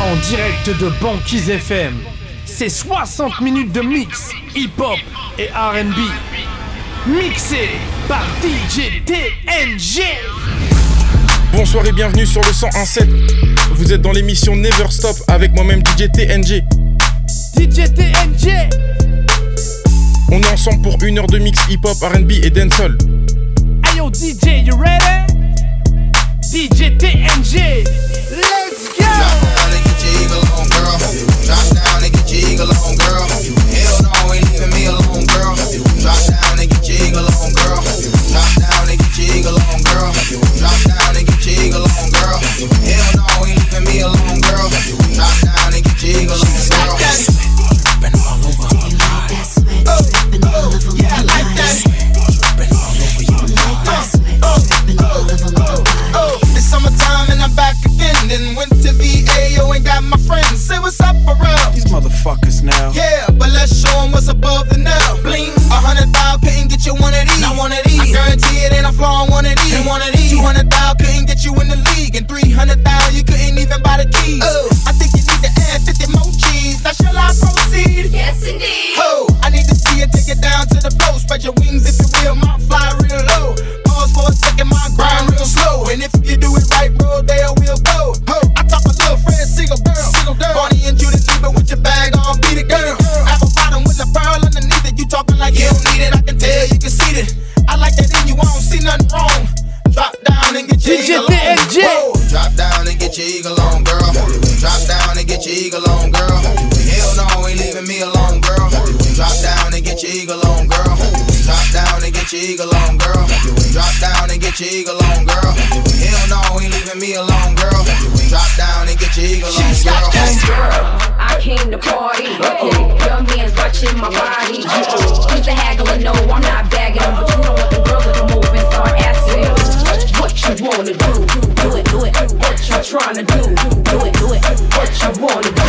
En direct de Banquise FM, c'est 60 minutes de mix hip-hop et RB. Mixé par DJ TNG. Bonsoir et bienvenue sur le 101.7. Vous êtes dans l'émission Never Stop avec moi-même DJ TNG. DJ TNG. On est ensemble pour une heure de mix hip-hop, RB et dancehall. Hey yo DJ, you ready? DJ TNG. On, girl. Drop down and get on, girl. Hell no, ain't leaving me alone, girl. Drop down and get girl. Drop down and get girl. Drop down and get girl. Hell no, ain't leaving me alone, girl. Drop down and get girl. VA, yo, and got my friends. Say what's up for real. These motherfuckers now. Yeah, but let's show show 'em what's above the now. Bling, a hundred thou couldn't get you one of these. Not one of these. I guarantee it ain't a flaw on one of these. And one of these. Two hundred thou couldn't get you in the league. And three hundred thou you couldn't even buy the keys. Oh, I think you need to add 50 more cheese. Now shall I proceed? Yes, indeed. Ho, I need to see you take it down to the floor. Spread your wings if eagle on, girl. Drop down and get your eagle on, girl. Hell no, ain't leaving me alone, girl. Drop down and get your eagle on, girl. Drop down and get your eagle on, girl. Drop down and get your eagle on, girl. Hell no, ain't leaving me alone, girl. Drop down and get your eagle on, girl. Girl, I came to party. Young man's watching my body. He's a haggler, no, I'm not bagging him. But you don't want the girls over and start asking what you wanna do. Do it, do it. What you trying to do. Do it, do it. What you wanna do.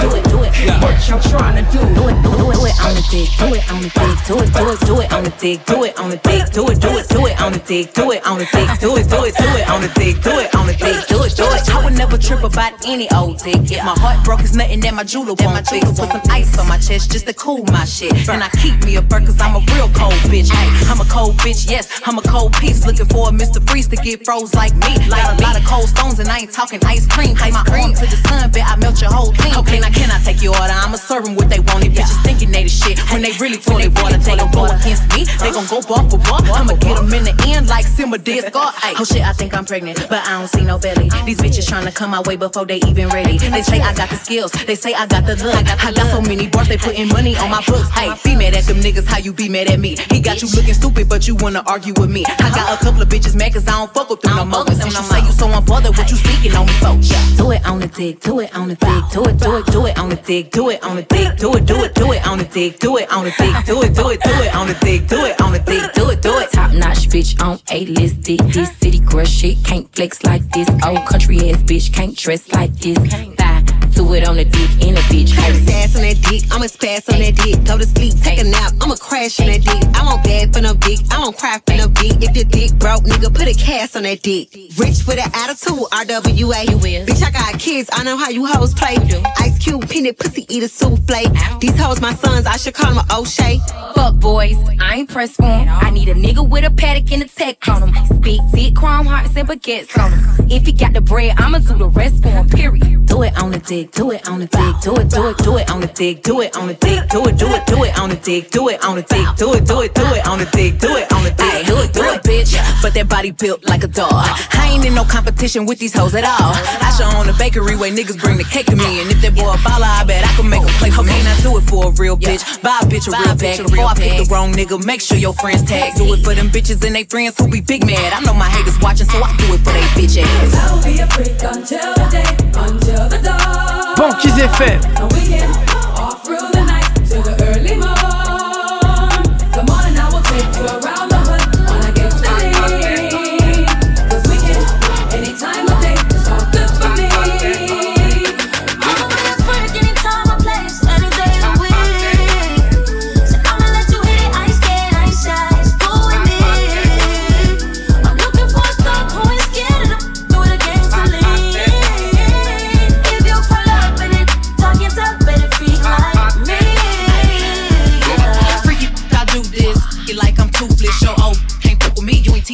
Do it, do it. What you trying to do. Do it, do it, do it on the dick, do it on the dick, do it, do it, do it on the dick, do it on the dick, do it, do it, do it on the dick, do it on the dick, do it, do it, do it on the dick, do it on the dick, do it, do it. I would never trip about any old dick. If my heart broke, it's nothing that my jeweler won't fix. Put some ice on my chest just to cool my shit. And I keep me a burn cause I'm a real cold bitch. Ay, I'm a cold bitch, yes, I'm a cold piece. Looking for a Mr. Freeze to get froze like me. Got a lot of cold stones and I ain't talking ice cream. Take my arm to the sun, bet I melt your whole team. Okay, now can I take your order? I'ma serve 'em what they wanted. Bitches thinking they the shit when they really toilet water. They gon' go against me, they gon' go bar for bar. I'ma get 'em in the end like Simba did Scar. Oh shit, I think I'm pregnant, but I don't see no belly. These bitches tryna come my way before they even ready. They say I got the skills, they say I got the look. I got so many bars, they putting money on my books. Hey, be mad at them niggas, how you be mad at me? He got you looking stupid, but you wanna argue with me. I got a couple of bitches mad cause I don't fuck with them no more. Since you say you so unbothered, what you speaking on me for? Do it on the dick, do it on the dick, do it, do it, do it on the dick, do it on the dick, do it, do it, do it on the dick, do it on the dick, do it, do it, do it on the dick, do it on the dick, do it, do it. Top notch bitch on a list, dick. This city girl shit can't flex like this. Old country ass bitch can't dress like this. Bye. Do it on the dick in a bitch. A sass on that dick, I'ma spaz on that dick. Go to sleep, take a nap, I'ma crash on that dick. I won't beg for no dick, I won't cry for no dick. If your dick broke, nigga, put a cast on that dick. Rich with an attitude, RWA. You will. Bitch, I got kids, I know how you hoes play. Ice Cube, peanut pussy, eat a souffle. These hoes my sons, I should call them O'Shea. Fuck boys, I ain't pressed for 'em. I need a nigga with a Patek and a tech on him. Big dick, chrome hearts and baguettes on him. If he got the bread, I'ma do the rest for him, period. Do it on the dick, do it on the dick, do it, do it, do it on the dick, do it on the dick, do it, do it, do it on the dick, do it on the dick, do it, do it, do it on the dick, do it on the dick, do it, do it, bitch. But that body built like a dog. I ain't in no competition with these hoes at all. I should own a bakery where niggas bring the cake to me. And if that boy a baller, I bet I can make him play for me. Now do it for a real bitch. Buy a bitch a real bag. Before I pick the wrong nigga, make sure your friends tag. Do it for them bitches and they friends who be big mad. I know my haters watching, so I do it for they bitch ass. I'll be a freak until the day, until the dawn. Banquise FM.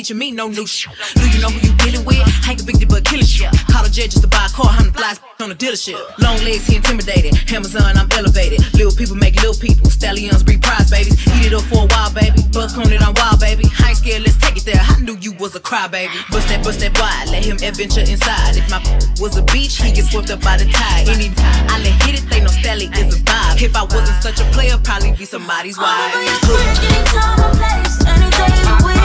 Teaching me no new shit. Do you know who you dealing with? I ain't convicted but killing shit. Call a jet just to buy a car, the flies on the dealership. Long legs, he intimidated. Amazon, I'm elevated. Little people make little people. Stallions breed prize babies. Eat it up for a while, baby. Buck on it, I'm wild, baby. I ain't scared, let's take it there. I knew you was a crybaby. Bust that, bust that wide. Let him adventure inside. If my was a beach, he get swept up by the tide. Any I let hit it, they know Stally is a vibe. If I wasn't such a player, probably be somebody's wife. Place, anything you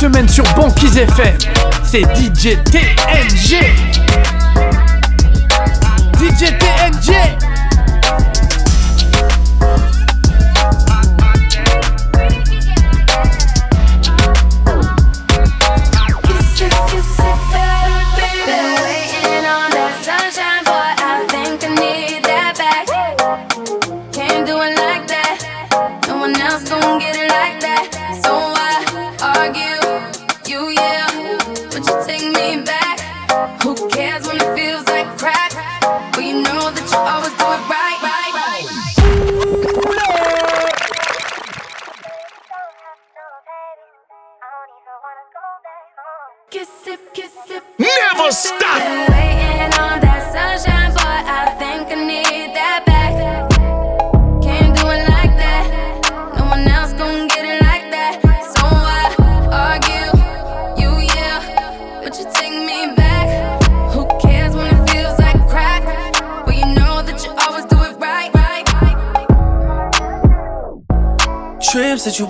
semaine sur Banquise FM, c'est DJ TNG. DJ TNG.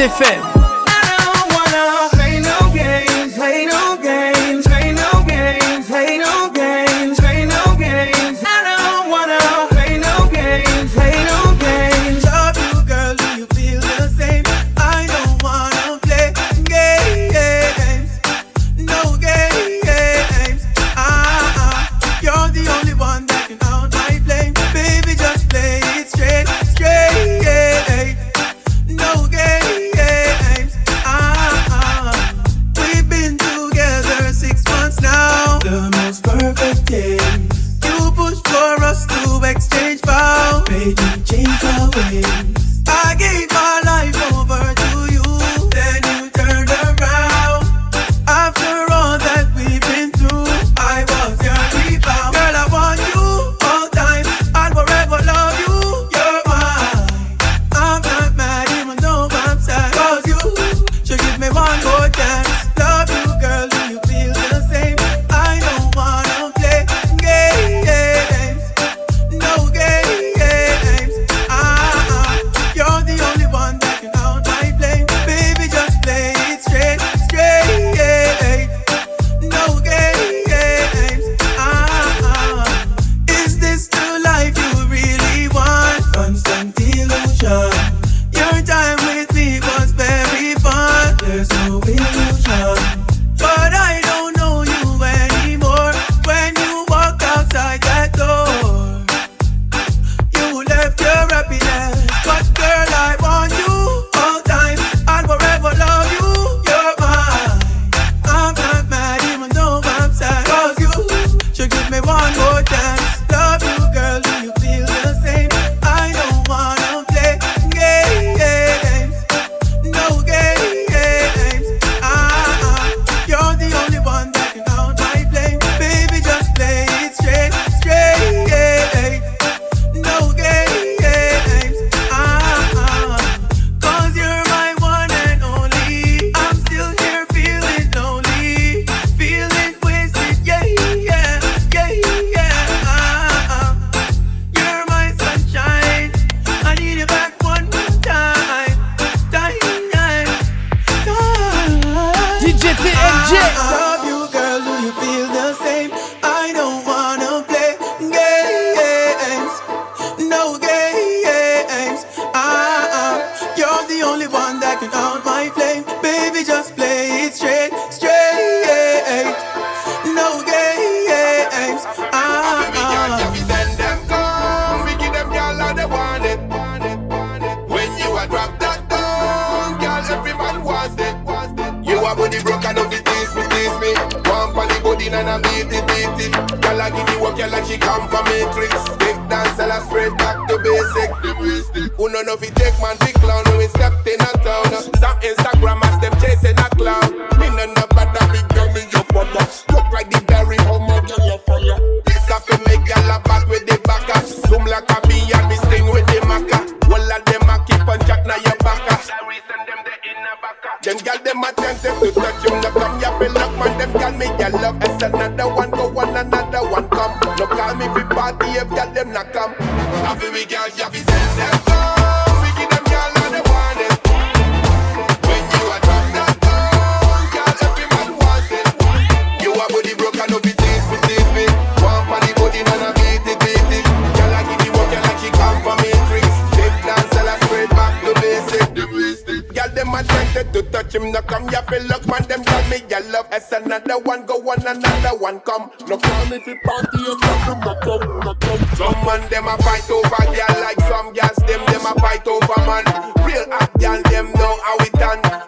FM. My body broke and if it tease me, tease me. One for the body and I beat it, beat it. Gyal a give me work, gyal like she come for matrix. Big dance, gyal a straight back to basic. The wasted. Who know if it take man big clown when we stepped in a town. Some Instagram as them chasing a clown. Me no know about that big girl, me your mother. Look like the berry, how my gyal Girl, them attentive to touch you. No come, you be lock man. Them girl me your love. It's another one, go one, another one come. No call me fi party if girl them not come. Happy we girl, you Him no come, ya feel look man, them call me all love. As another one go on, another one come. No come if you party, you come, no come, no come. Some man them a fight over girl like some gas, them them a fight over man. Real hot girl, them know how it done.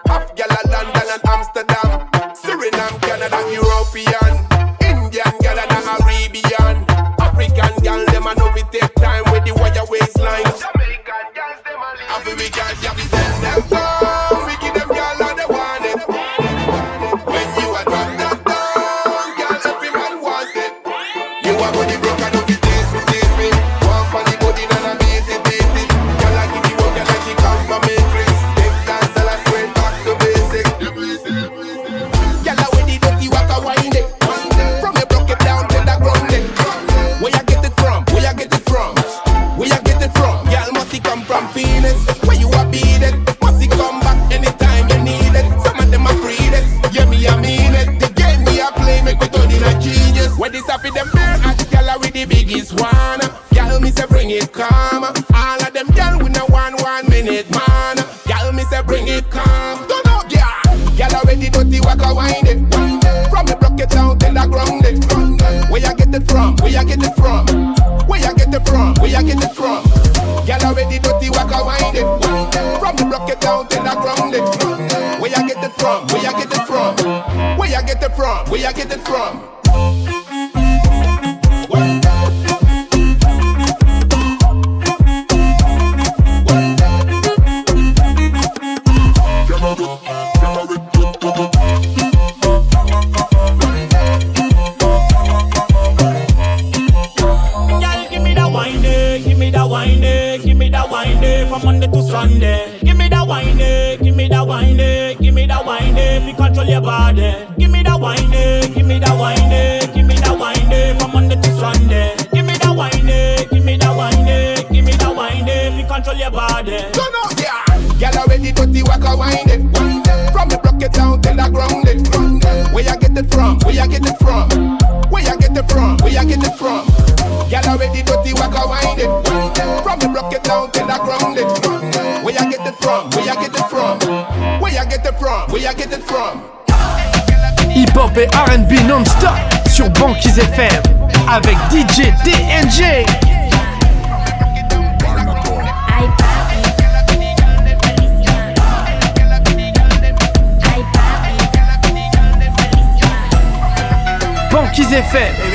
Cause FM.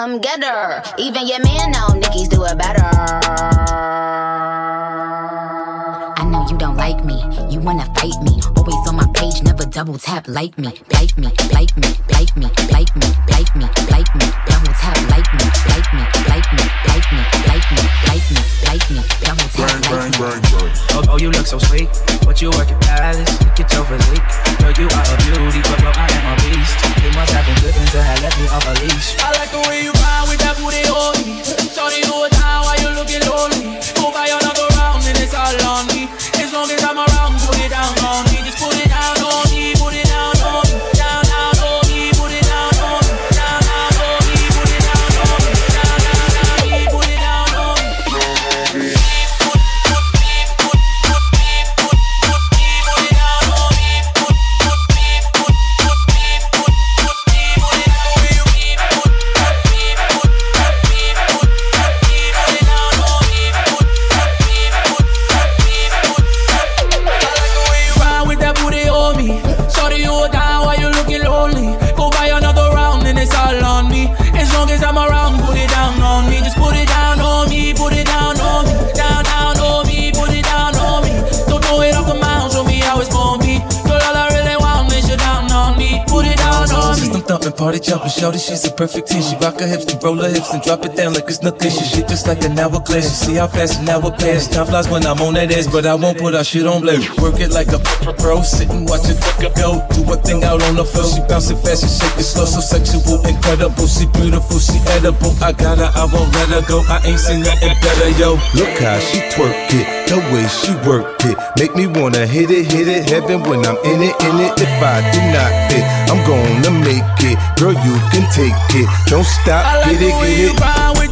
come get her. Even your man know Nickies do it better. I know you don't like me, you wanna fight me. Always on my page, never double tap like me. Like me, like me, like me, like me, like me, like me. Double tap like me, like me, like me, like me, like me, like me, like me. Double tap like me. Oh, you look so sweet, but you work at Palace. Party jumper, shorty, she's a perfect teen. She rock her hips and roll her hips and drop it down like it's nothing. She shit just like an hourglass. You see how fast an hour pass. Time flies when I'm on that ass, but I won't put our shit on blame. Work it like a pro, sit and watch it go. Do a thing out on the floor. She bouncing fast she shake it slow, so sexual, incredible. She beautiful, she edible. I got her, I won't let her go. I ain't seen nothing better, yo. Look how she twerk it, the way she work it. Make me wanna hit it, hit it, heaven when I'm in it, in it. If I do not fit, I'm gonna make it. Girl, you can take it. Don't stop. Get it, get it.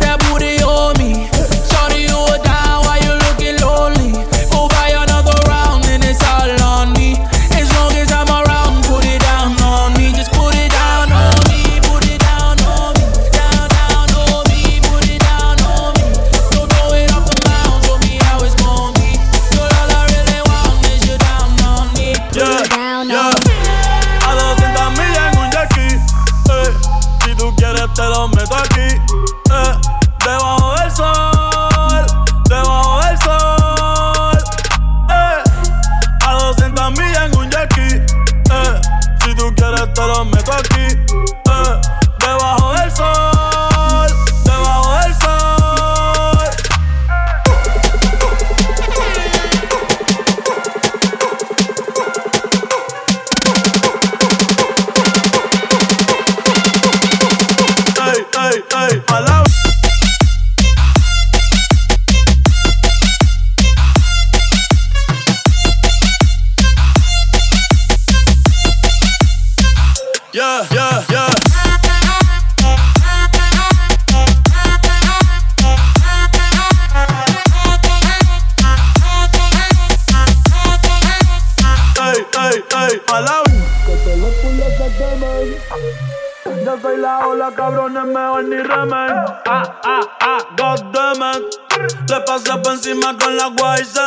encima con la guay se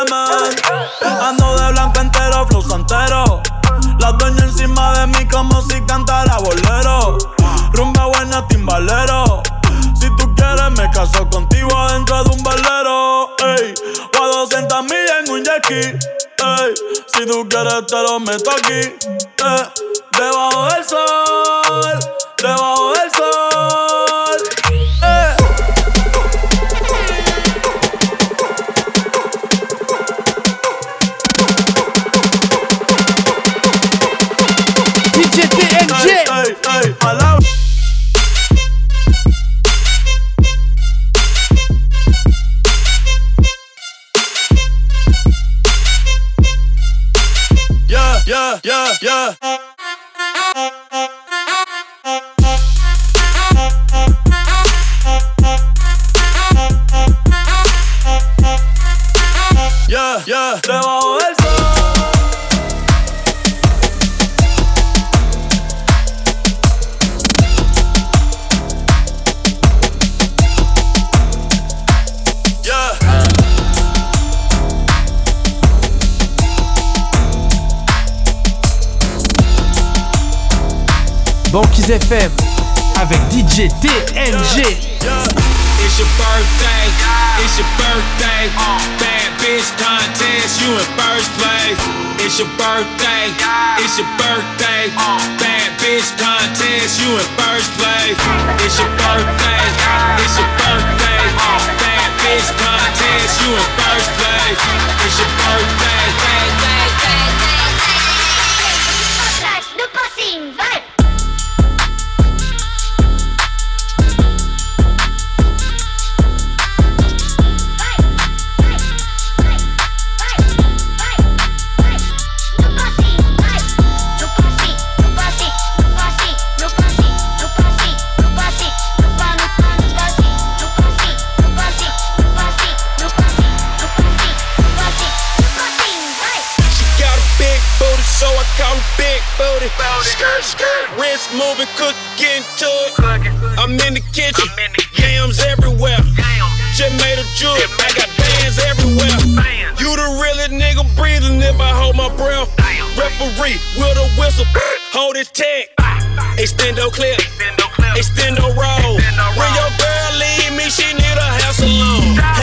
Ando de blanco entero, flow santero. La dueña encima de mí como si cantara bolero. Rumba buena, timbalero. Si tú quieres, me caso contigo adentro de un velero. Ey, o a 200 mil en un jet Ey, si tú quieres, te lo meto aquí. Eh, debajo del sol, debajo del sol. Yeah. Yeah, yeah, yeah, debajo del sol. Banquise FM avec DJ TNG. It's your birthday, it's your birthday. Bad bitch contest, you in first place. It's your birthday, it's your birthday. Bad bitch contest, you in first place. It's your birthday, it's your birthday. Bad bitch contest, you in first place. It's your birthday. No passing, vai! Moving, cook, get into it. I'm in the kitchen, yams everywhere. Just made a jewel, I got bands everywhere. You the realest nigga breathing if I hold my breath. Referee with a whistle, hold it tight. Extendo clip, extendo roll. When your girl leave me, she need a hair salon.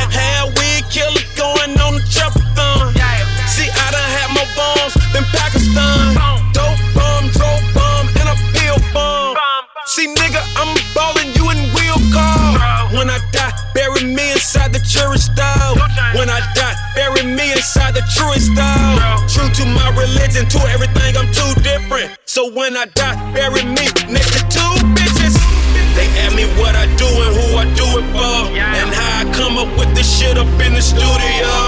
The. True to my religion, to everything, I'm too different. So when I die, bury me next to two bitches. They ask me what I do and who I do it for. And how I come up with this shit up in the studio.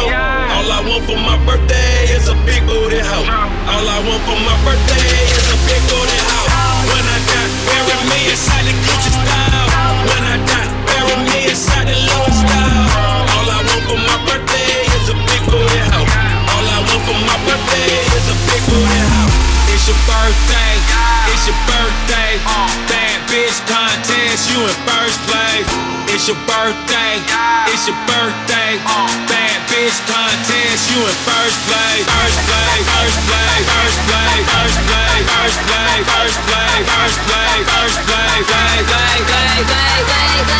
Your birthday, it's your birthday. Bad bitch contest, you in first place. First place, first place, first place, first place, first place, first place, first place, first place, play, play, play, play.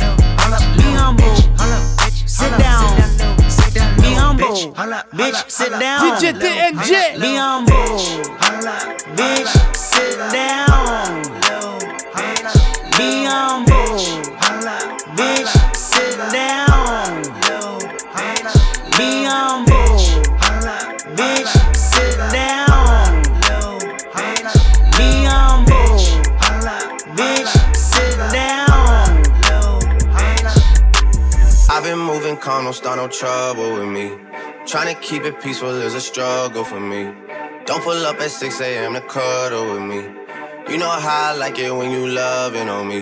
Bitch, sit down. DJ TNG. Be humble, bitch, sit down. Be humble, bitch, calm, don't start no trouble with me. Trying to keep it peaceful is a struggle for me. Don't pull up at 6 a.m. to cuddle with me. You know how I like it when you loving on me.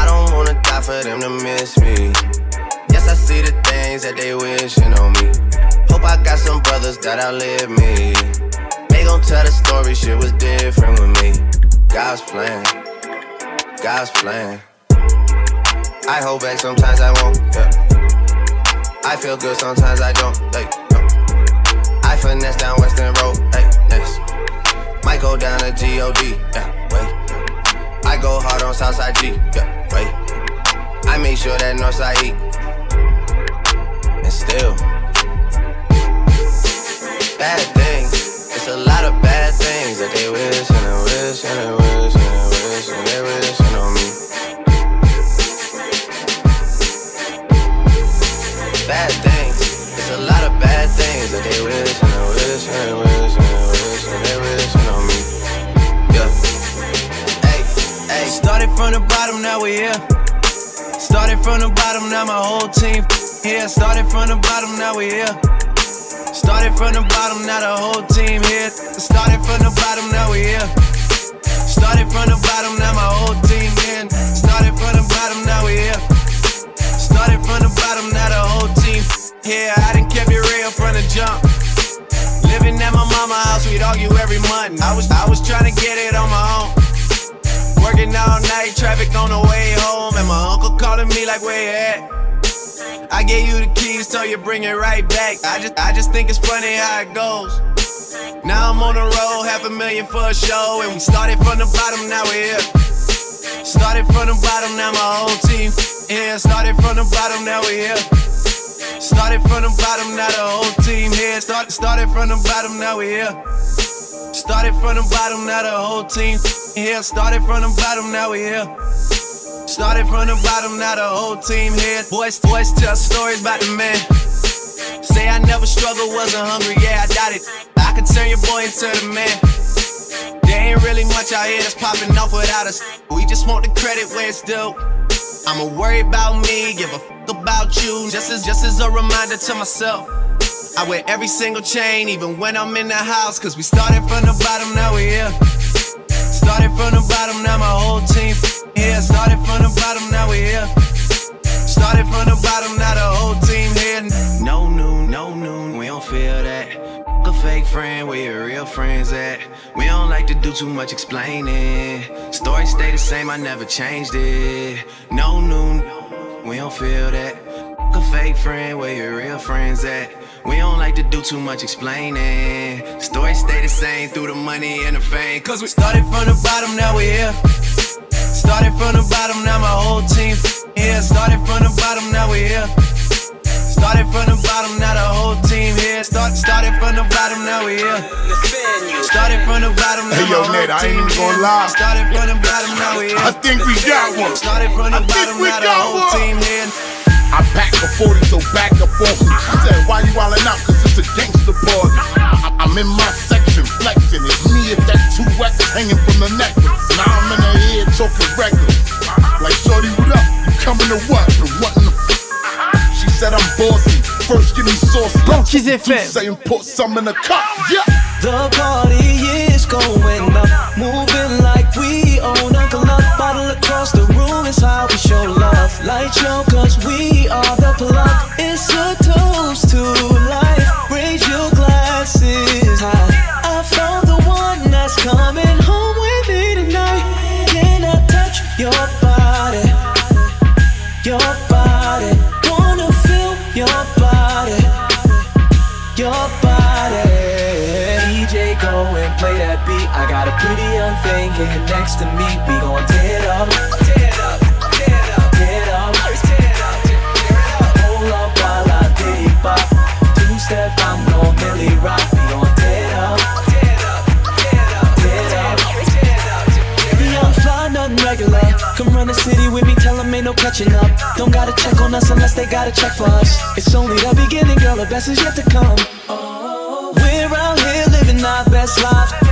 I don't wanna die for them to miss me. Yes, I see the things that they wishing on me. Hope I got some brothers that outlive me. They gon' tell the story, shit was different with me. God's plan, God's plan. I hold back, sometimes I won't. Yeah. I feel good, sometimes I don't. Like, no. I finesse down Weston Road. Hey, next. Might go down to God. Yeah, wait. I go hard on Southside G. Yeah, wait. I make sure that Northside eat. And still, bad things. It's a lot of bad things that they wish and they wish and they wish and they wish and they wishing on me. Bad things. It's a lot of bad things that they wish and they wish and they wish and they wish and they wishing on me. Yeah. Hey, hey. Started from the bottom, now we here. Started from the bottom, now my whole team here. Started from the bottom, now we here. Started from the bottom, now the whole team here. Started from the bottom, now we here. Started from the bottom, now my whole team in. Started from the bottom, now we here. Started from the bottom, now the whole team here. I done kept it real from the jump. Living at my mama house, we'd argue every month. I was I was trying to get it on my own. Working all night, traffic on the way home, and my uncle calling me like, where you at? I gave you the keys, told you bring it right back. I just I just think it's funny how it goes. Now I'm on the road, half a million for a show, and we started from the bottom, now we're here. Started from the bottom, now my whole team here. Started from the bottom, now we here. Started from the bottom, now the whole team here. Start, started from the bottom, now we here. Started from the bottom, now the whole team here. Started from the bottom, now we here. Started from the bottom, now the whole team here. Boys, boys tell stories about the man. Say I never struggled, wasn't hungry, yeah, I doubt it. I could turn your boy into the man. There ain't really much out here that's popping off without us. We just want the credit where it's due. I'ma worry about me, give a fuck about you. Just as just as a reminder to myself. I wear every single chain, even when I'm in the house. Cause we started from the bottom, now we here. Started from the bottom, now my whole team here. Started from the bottom, now we here. Started from the bottom, now the friend, where your real friends at? We don't like to do too much explaining. Story stay the same, I never changed it. No noon, we don't feel that. A fake friend, where your real friends at? We don't like to do too much explaining. Story stay the same through the money and the fame. Cause we started from the bottom, now we here. Started from the bottom, now my whole team here. Started from the bottom, now we here. Started from the bottom, now the whole team here. Start, started from the bottom, now we here. Started from the bottom, now Hey, yo, my Ned, I ain't even gonna lie. Started from the bottom, now we here. I think we got one. Started from the I think bottom, we now the got whole one. team here. I pack a 40, so back up off me. Said, why you wildin' out? Cause it's a gangster party. I- I'm in my section, flexing. It's me if that two wax hanging from the necklace. Now I'm in her head talking reckless. Like, shorty, what up? You coming to what? To what in the f- She said I'm bossy. First give me sauce. Banquise FM. Saying put some in the cup. Yeah. The party is going up, moving like we own a club. Bottle across the room is how we show love. Light show, cause we are the plug. It's a toast to next to me, we gon' tear it up. Tear it up, tear it up, tear it up. Hold up while I diddy bop. Two step, I'm gon' Millie rock. We gon' tear it up. Tear it up, tear it up, tear it up. Young fly, nothing regular. Come run the city with me, tell 'em ain't no catching up. Don't gotta check on us unless they gotta check for us. It's only the beginning, girl, the best is yet to come. We're out here living our best lives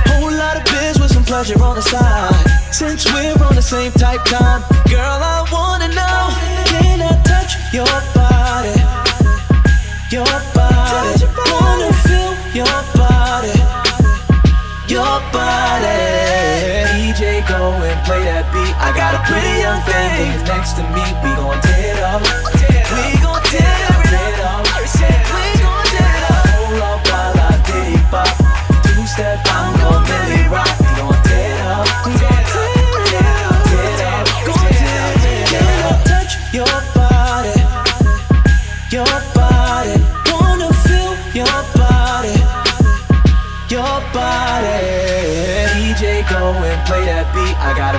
pleasure on the side. Since we're on the same type time, girl, I wanna know, can I touch your body? Your body, wanna feel your body, your body. DJ, go and play that beat. I got a pretty young thing next to me. We gon' tear it up.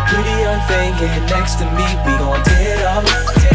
Pretty young thing here next to me. We gon' tear it up.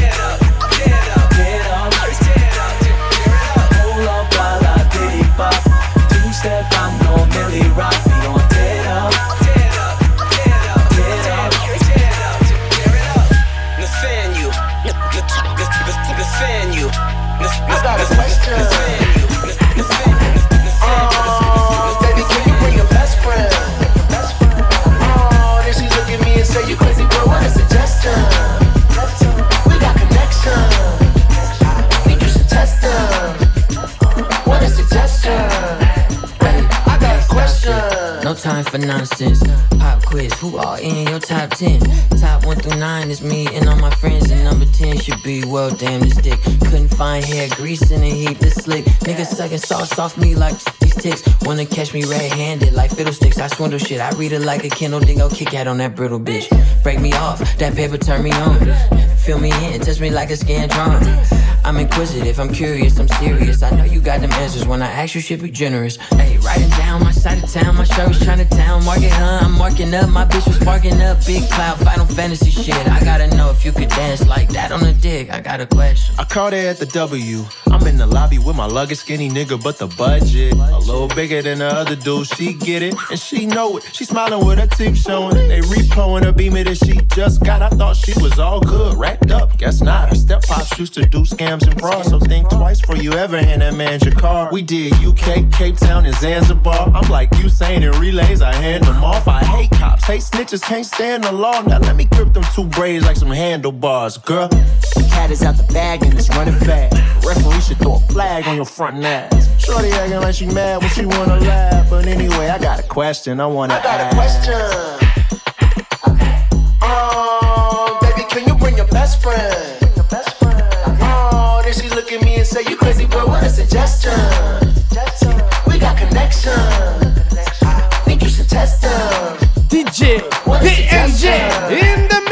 No time for nonsense. Pop quiz, who all in your top 10? Top 1 through 9 is me and all my friends, and number 10 should be, well, damn, this dick. Couldn't find hair grease in the heat this slick. Niggas sucking sauce off me like these ticks. Wanna catch me red handed like fiddlesticks. I swindle shit, I read it like a Kindle, then go kick out on that brittle bitch. Break me off, that paper turn me on. Fill me in, touch me like a scantron. I'm inquisitive, I'm curious, I'm serious. I know you got them answers when I ask you, should be generous. Hey, writing down my side of town, my shirt was trying to town. Market, huh? I'm marking up, my bitch was sparking up. Big cloud, final fantasy shit. I gotta know if you could dance like that on a dick. I got a question. I caught her at the W. I'm in the lobby with my luggage, skinny nigga, but the budget a little bigger than the other dude. She get it and she know it. She smiling with her teeth showing. They repoing her beamer that she just got. I thought she was all good, racked up. Guess not. Her step pops used to do scams and fraud, so think twice before you ever hand that man your car. We did UK, Cape Town, and Zanzibar. I'm like you saying in relays, I hand them off. I hate cops, hate snitches, can't stand the law. Now let me grip them two braids like some handlebars, girl. The cat is out the bag and it's running fast. Referee should throw a flag on your front ass. Shorty acting like she mad when she wanna laugh. But anyway, I got a question I wanna ask. I got a ask. question. Oh, baby, can you bring your best friend? Your best friend. Okay. Oh, then she look at me and say, You crazy, bro, what a suggestion? We got connection. Think you should test them. DJ What a in the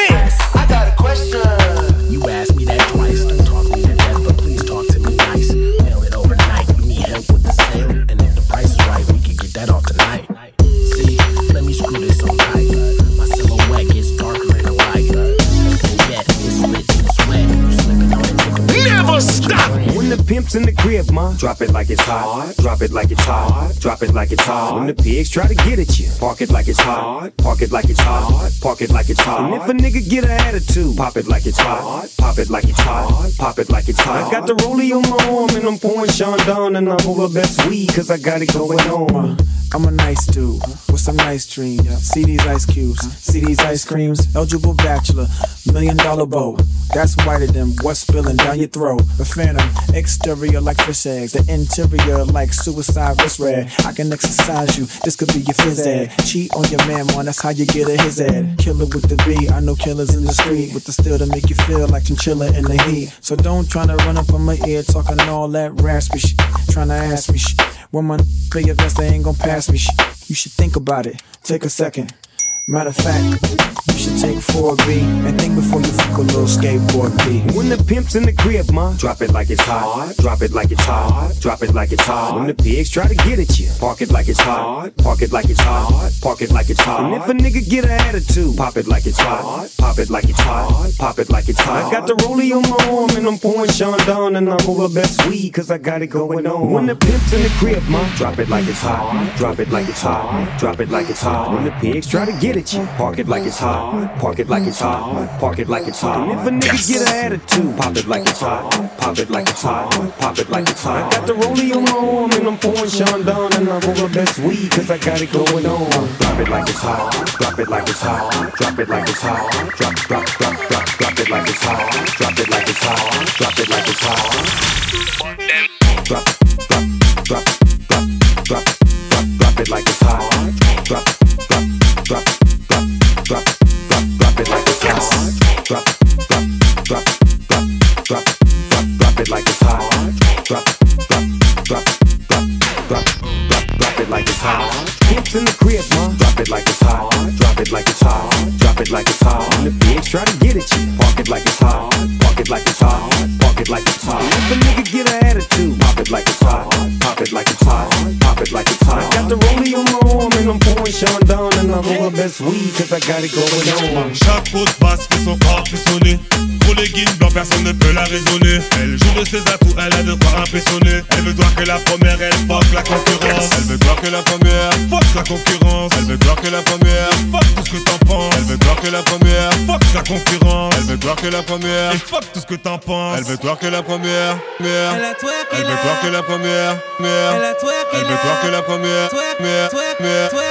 When the pimp's in the crib, ma, drop it like it's hot. Drop it like it's hot. Drop it like it's hot. When the pigs try to get at you, park it like it's hot. Park it like it's hot. Park it like it's hot. And if a nigga get an attitude, pop it like it's hot. Pop it like it's hot. Pop it like it's hot. I got the rollie on my arm and I'm pouring Chandon and I'm over best weed cause I got it going on. I'm a nice dude with some nice dreams. See these ice cubes, see these ice creams. Eligible bachelor, million dollar bow. That's whiter than what's spilling down your throat. The phantom, exterior like fish eggs, the interior like suicide wrist red. I can exercise you, this could be your phys ed. Cheat on your man, man, that's how you get a his ed. Killer with the B, I know killers in the street with the steel to make you feel like chinchilla in the heat. So don't try to run up on my ear talking all that raspy shit, trying to ask me shit. When my play your vest, they ain't gon' pass me shit. You should think about it. Take a second. Matter of fact, you should take 4B and think before you fuck a little Skateboard P. When the pimp's in the crib, ma, drop it like it's hot. Drop it like it's hot. Drop it like it's hot. When the pigs try to get at you, park it like it's hot. Park it like it's hot. Park it like it's hot. And if a nigga get an attitude, pop it like it's hot. Pop it like it's hot. Pop it like it's hot. I got the rollie on my arm and I'm pouring Chandon and I'm over best weed cause I got it going on. When the pimp's in the crib, ma, drop it like it's hot. Drop it like it's hot. Drop it like it's hot. When the pigs try to get at you, park it like it's hot. park it like it's hot, park it like it's hot. And if a nigga get an attitude, pop it like it's hot, pop it like it's hot, pop it like it's hot. I got the rollie on my arm and I'm pouring Chandon and I roll the best weed cause I got it going on. Drop it like it's hot, drop it like it's hot, drop it like it's hot, drop, drop, drop, drop, drop it like it's hot, drop it like it's hot, drop it like it's hot. Drop, drop, drop, drop, drop, drop, drop it like it's hot. Cause I got it going on. Chaque pause basse fait son corps frissonner Gros leggings blanc, personne ne peut la raisonner. Elle joue de ses atouts, elle a de quoi impressionner. Elle veut voir que la première, elle fuck la concurrence. Elle veut voir que la première, fuck la concurrence. Elle veut voir que la première, fuck tout ce que t'en penses. Elle veut voir que la première, fuck la concurrence. Elle veut voir que la première, et fuck tout ce que t'en penses. Elle veut voir que la première, merde Elle veut voir que la première, merde Elle veut voir que la première,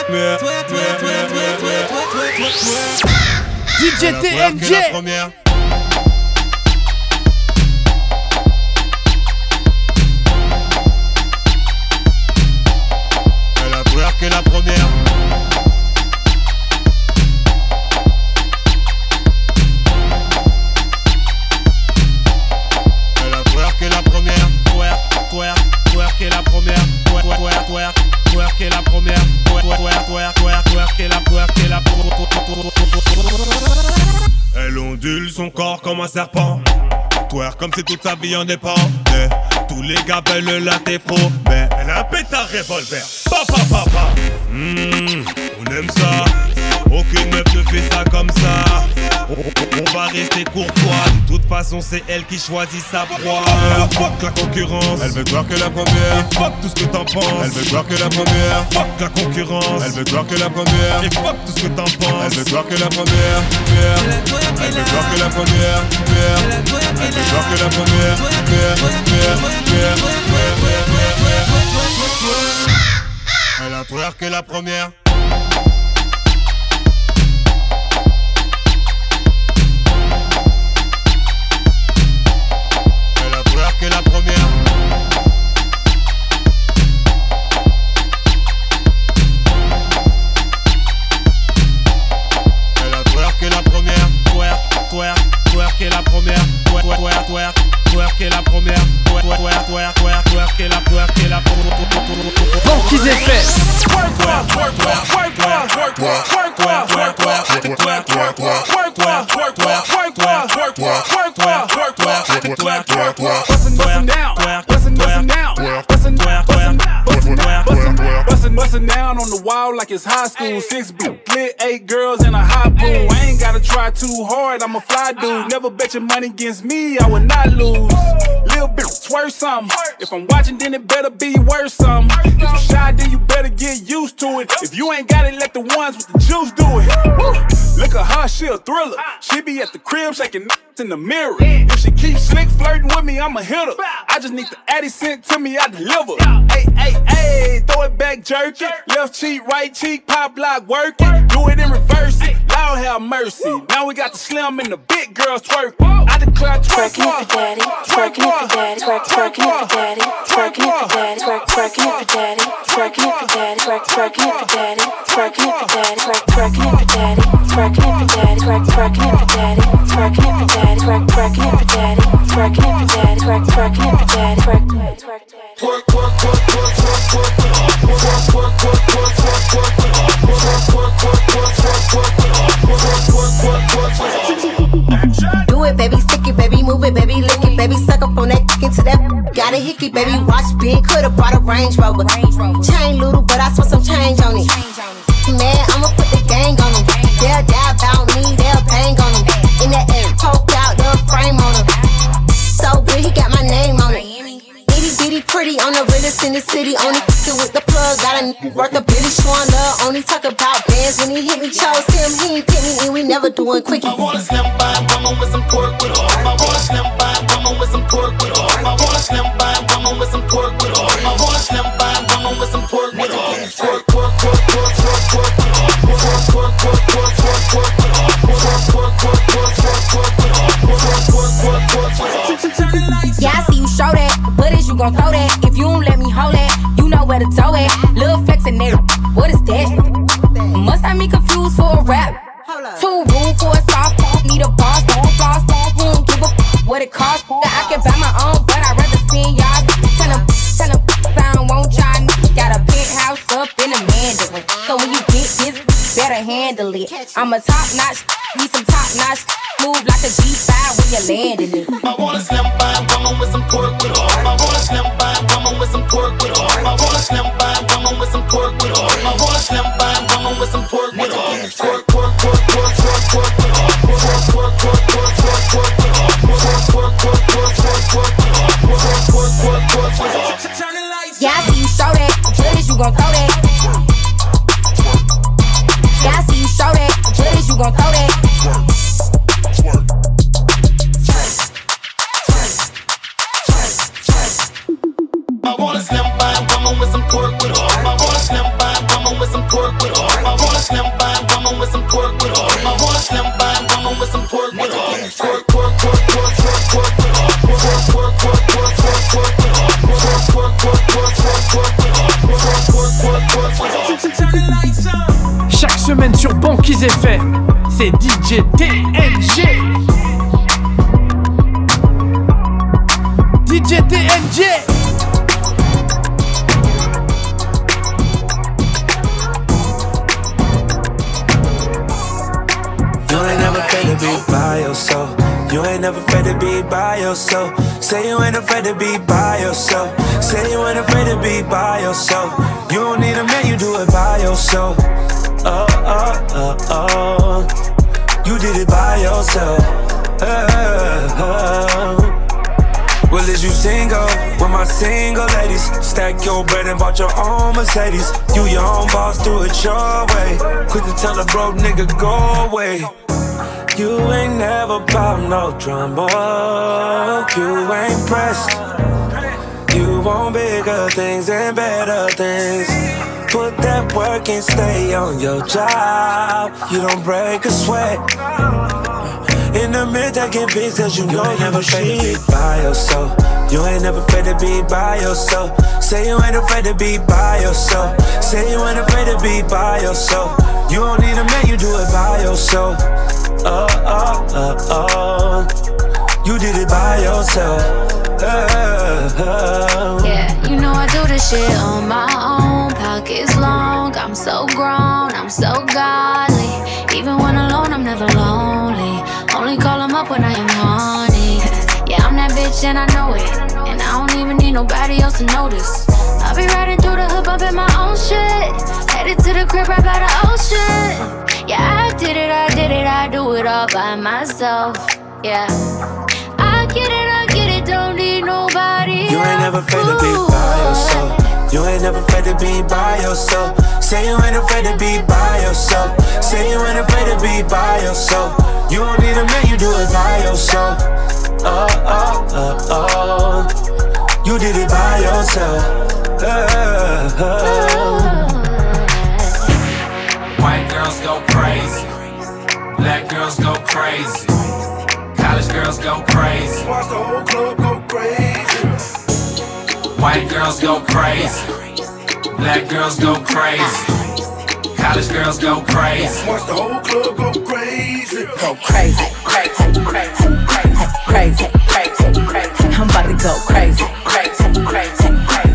Elle DJ TNG. Un serpent. Comme si toute sa vie en dépend. Mais tous les gars veulent la défaut. Mais elle a un pétard revolver. Pa pa pa pa. Hmm, on aime ça. Aucune meuf ne fait ça comme ça. On, va rester courtois. De toute façon, c'est elle qui choisit sa proie. Fuck la concurrence. Elle veut voir que la première. Et fuck tout ce que t'en penses. Elle veut voir que la première. Fuck la concurrence. Elle veut voir que la première. Et fuck tout ce que t'en penses. Elle veut voir que la première. Elle veut voir que la première. Elle veut voir que la première. Elle a twerké la première. Twerké la première. Twerk, twerk, twerk, twerk, twerké la, twerké la. Banquise FM. Bustin' down on the wall like it's high school. Six big lit, eight girls and a hot pool. I ain't gotta try too hard, Never bet your money against me, I would not lose. Little bit, swerve something. If I'm watching, then it better be worth something. If you shy, then you better get used to it. If you ain't got it, let the ones with the juice do it. Woo. Look at her, she a thriller. She be at the crib shaking in the mirror. If she keeps slick flirting with me, I'ma hit her. I just need the Addy sent to me, I deliver. Hey, hey, hey, throw it back, jerk it. Left cheek, right cheek, pop lock, work it. Do it in reverse it. Lord have mercy. Now we got the slim and the big girls twerk. I declare twerk Twerking it for daddy, twerking it for daddy, twerk, twerking it for daddy, twerking it for daddy, twerk, twerking it for daddy, twerking it for daddy, twerk, twerking it for daddy, twerking it for daddy, twerk, twerking it for daddy, twerking it for daddy, twerk, twerking it for daddy, twerking it for daddy, twerk, twerking it for daddy, twerking it for daddy, twerk, twerking it for daddy, twerk, twerk, twerk, twerk, twerk, twerk, twerk, twerk, twerk, twerk, twerk, twerk, Do it, baby, stick it, baby, move it, baby, lick it, baby, suck up on that kick into that. Got a hickey, baby, watch big, coulda brought a Range Rover. Chain little, but I spent some change on it. Man, I'ma put the gang on them. They'll die about me, they'll bang on them. In the air, poke out the frame on them. So good, he got my name on it. Itty bitty pretty on the realest in the city. Only f***ing with the plug. Got a n- worth a billy showing love. Only talk about bands when he hit me. Chose him, he ain't fit me and we never doing quickie. I wanna slim by woman with some pork with her. I wanna slim by woman with some pork with her. I wanna slim by woman with some pork with her. I wanna slim by woman with some. Pork, gon' throw that? If you don't let me hold it, you know where to tow it. Lil' flexin' there, what is that? Must have me confused for a rap. Too rude for a soft, need a boss, don't boss, don't give a f- what it costs. I can buy my own, but I'd rather spend y'all. Tell them, tell them, I don't want y'all. Got a penthouse up in the Mandarin. So when you get this, better handle it. I'm a top notch, need some top notch. Move like a G5 when you're landing it. Slim and woman with some pork with her. I wanna slim and woman with some pork with her. Tell a broke nigga go away. You ain't never bout no drama. You ain't pressed. You want bigger things and better things. Put that work and stay on your job. You don't break a sweat. In the mid taking pics cause you, know you never afraid to be by yourself. You ain't never afraid to be by yourself. Say you ain't afraid to be by yourself. Say you ain't afraid to be by yourself. You don't need a man, you do it by yourself. Oh, oh, oh, oh. You did it by yourself. Yeah, you know I do this shit on my own. Pockets long, I'm so grown, I'm so godly. Even when alone, I'm never lonely. Only call up when I am horny. Yeah, I'm that bitch and I know it. And I don't even need nobody else to notice. I be riding through the hood, bumping my own shit. Headed to the crib right by the ocean. Yeah, I did it, I did it, I do it all by myself. Yeah. I get it, I get it, don't need nobody. You ain't never afraid to be by yourself. You ain't never afraid to be by yourself. Say you ain't afraid to be by yourself. Say you ain't afraid to be by yourself. You don't need a man, you do it by yourself. Oh, oh, oh, oh. You did it by yourself. White girls go crazy. Black girls go crazy. College girls go crazy. Watch the whole club go crazy. White girls go crazy. Black girls go crazy. College girls go crazy. Watch the whole club go crazy. Go crazy, crazy, crazy, crazy, crazy, crazy, crazy. I'm about to go crazy, crazy, crazy, crazy,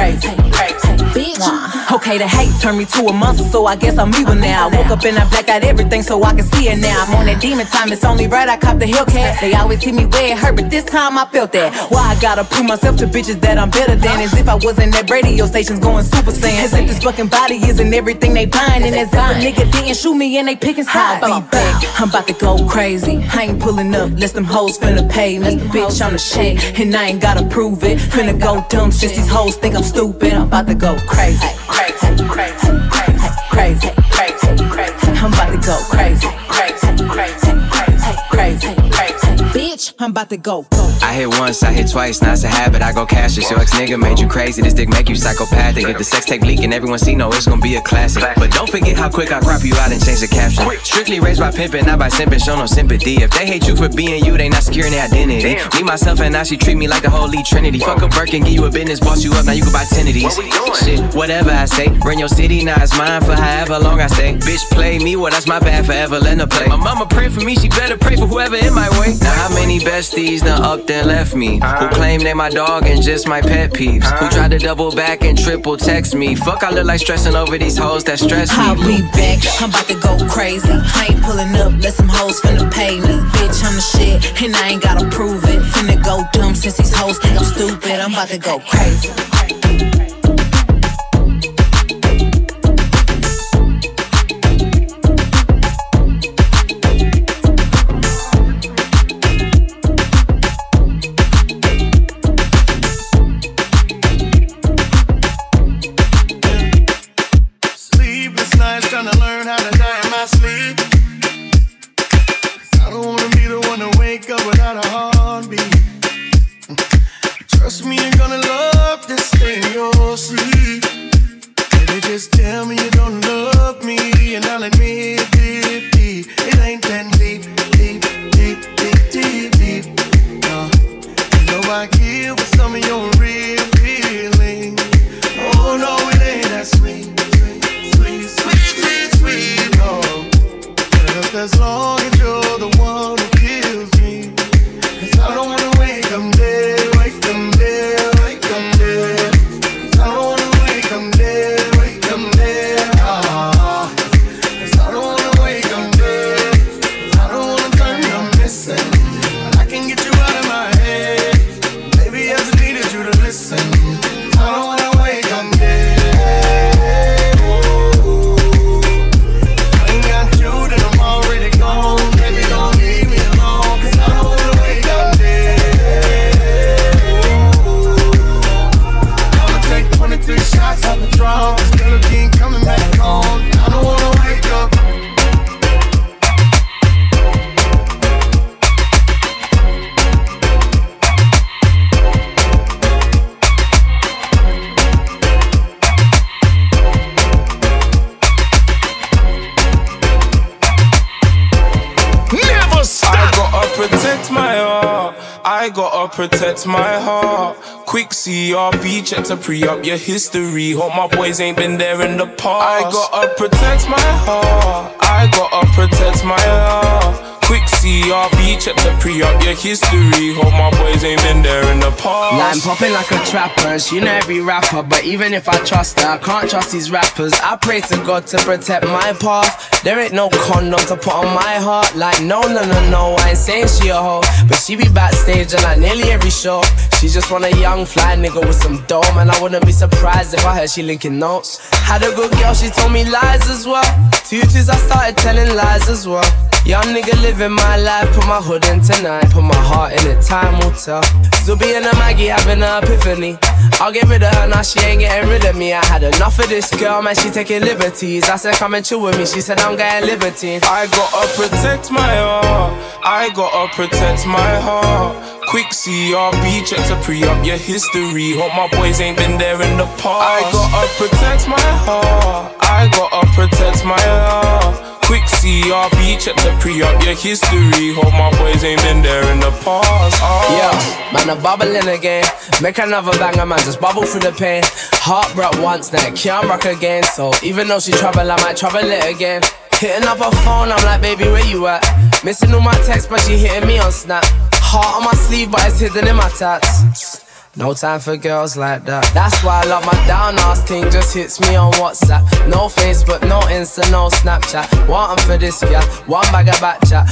crazy, crazy. Bitch. Okay, the hate turned me to a monster, so I guess I'm evil now. I woke up and I blacked out everything so I can see it now. I'm on that demon time, it's only right I cop the Hellcat. They always hit me where it hurt, but this time I felt that. Why I gotta prove myself to bitches that I'm better than? As if I wasn't at radio stations going super saiyan. As if this fucking body isn't everything they buying. And as if a nigga didn't shoot me and they picking sides. Be back, I'm about to go crazy. I ain't pulling up, less them hoes finna pay me. Bitch, I'm the shit, and I ain't gotta prove it. Finna go dumb since these hoes think I'm stupid. I'm about to go crazy, crazy, crazy, crazy, crazy, crazy, crazy. I'm about to go crazy, crazy, crazy, crazy, crazy, crazy. Bitch, I'm about to go, go. I hit once, I hit twice, now it's a habit. I go cash cashless. Your ex nigga made you crazy. This dick make you psychopathic. If the sex tape leaking, everyone see no, it's gonna be a classic. But don't forget how quick I crop you out and change the caption. Strictly raised by pimping, not by simping. Show no sympathy. If they hate you for being you, they not securing their identity. Me, myself, and now she treat me like the holy trinity. Fuck a Birkin, give you a business, boss you up. Now you can buy ten of these. Shit, whatever I say. Run your city, now it's mine for however long I stay. Bitch, play me, well that's my bad forever. Let her play. My mama pray for me, she better pray for whoever in my way. Now how many besties done up then left me? Who claim they my dog and just my pet peeves? Who tried to double back and triple text me? Fuck, I look like stressing over these hoes that stress me. I'll be back. I'm about to go crazy. I ain't pulling up, let some hoes finna pay me. Bitch, I'm the shit, and I ain't gotta prove it. Finna go dumb since these hoes think I'm stupid. I'm about to go crazy. As long to pre up your history. Hope my boys ain't been there in the past. I gotta protect my heart. I gotta protect my heart. Quick CRB, check to pre up your history. Hope my boys ain't been there in the past. Line popping like a trapper, she know every rapper. But even if I trust her, I can't trust these rappers. I pray to God to protect my path. There ain't no condom to put on my heart. Like, no, no, no, no, I ain't saying she a hoe. But she be backstage and like nearly every show. She just want a young fly nigga with some dough. Man, I wouldn't be surprised if I heard she linking notes. Had a good girl, she told me lies as well. Tutus, I started telling lies as well. Young nigga living my life, put my hood in tonight, put my heart in it, time will tell. Zuby and a Maggie having an epiphany. I'll get rid of her, now she ain't getting rid of me. I had enough of this girl, man, she taking liberties. I said, come and chill with me, she said, I'm getting libertine. I gotta protect my heart. I gotta protect my heart. Quick CRB, check to pre up your history. Hope my boys ain't been there in the past. I gotta protect my heart. I gotta protect my heart. Quick CRB, check to pre up your history. Hope my boys ain't been there in the past. Ah. Oh. Yo, man, I'm bubbling again. Make another banger, man, just bubble through the pain. Heart broke once, now it can't rock again. So even though she trouble, I might trouble it again. Hitting up her phone, I'm like, baby, where you at? Missing all my texts, but she hitting me on Snap. Heart on my sleeve, but it's hidden in my tats. No time for girls like that. That's why I love my down ass thing. Just hits me on WhatsApp. No Facebook, no Insta, no Snapchat. Want 'em for this, girl, One bag of back chat.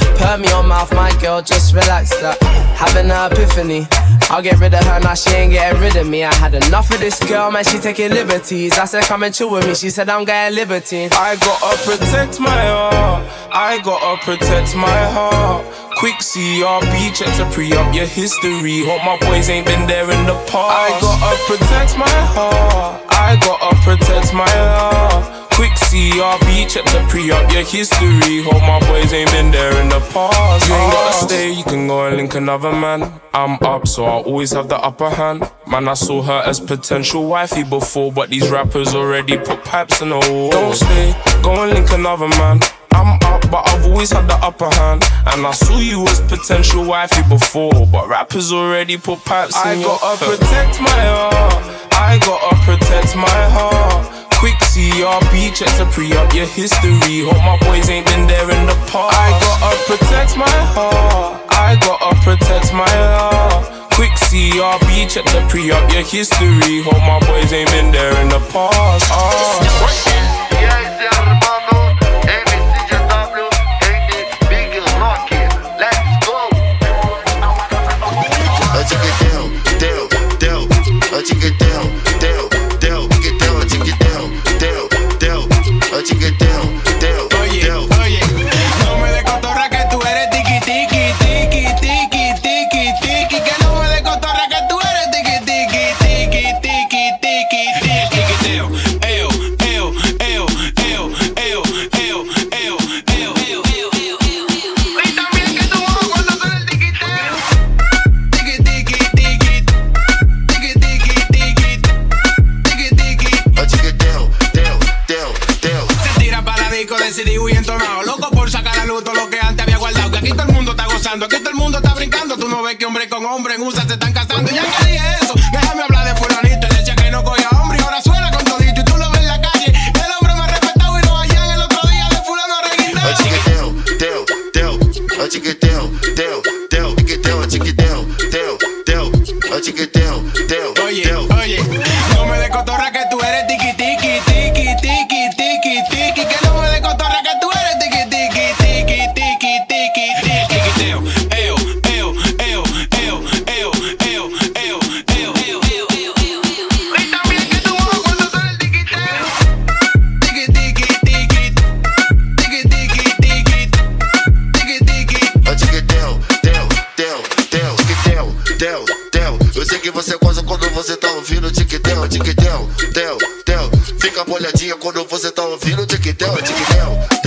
On mouth, my girl, just relax that. Having an epiphany. I'll get rid of her now, she ain't getting rid of me. I had enough of this girl, man, she taking liberties. I said, come and chill with me. She said, I'm getting libertine. I gotta protect my heart. I gotta protect my heart. Quick CRB, check to pre up your history. Hope my boys ain't been there in the past. I gotta protect my heart. I gotta protect my heart. Quick CRB, check to pre up your history. Hope my boys ain't been there in the past. You ain't gotta stay, you can go and link another man. I'm up, so I always have the upper hand. Man, I saw her as potential wifey before, but these rappers already put pipes in the wall. Don't stay, go and link another man. I'm up, but I've always had the upper hand. And I saw you as potential wifey before, but rappers already put pipes in I gotta protect my heart. I gotta protect my heart. Quick CRB, check to pre up your history. Hope my boys ain't been there in the past. I gotta protect my heart. I gotta protect my heart. Quick CRB, check to pre up your history. Hope my boys ain't been there in the past. Ah. Eu sei que você gosta quando você tá ouvindo tic-tel, tic-tel, tel, tel. Fica molhadinha quando você tá ouvindo tic-tel, tel, tel.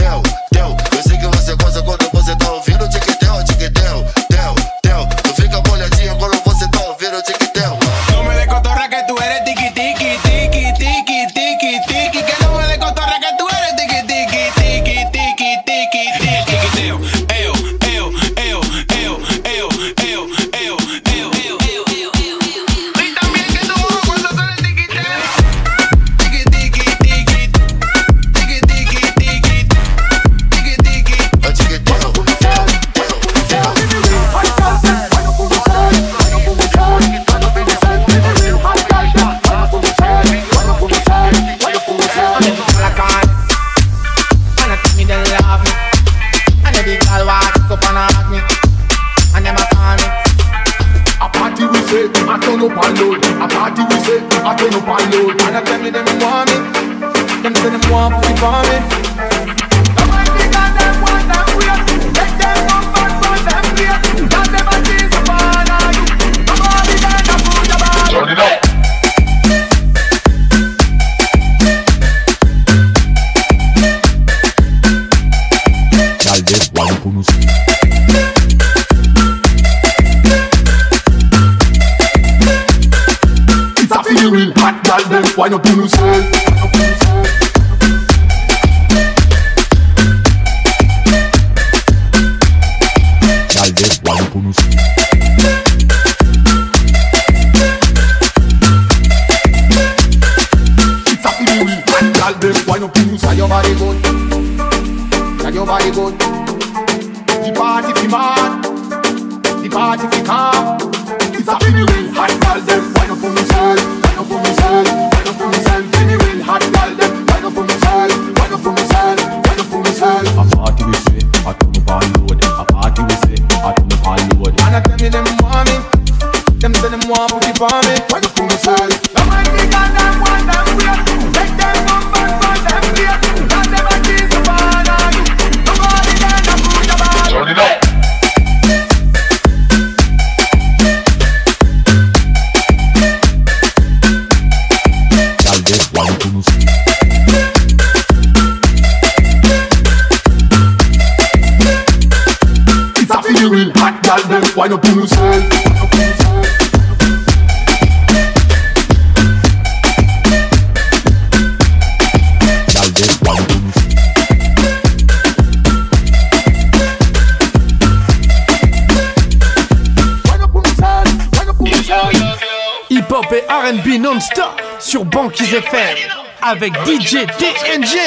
Wine up to nous seuls. Calde, wine up pour nous seuls. Girl, them wine up you say. Your Why good. Say me, body good. The party fi mad. The party fi calm. It's a feeling Hot girl, them Why up on me, say. Why up on me, say. Wine. Hip-hop et RB non-stop sur Banquise FM avec DJ TNG.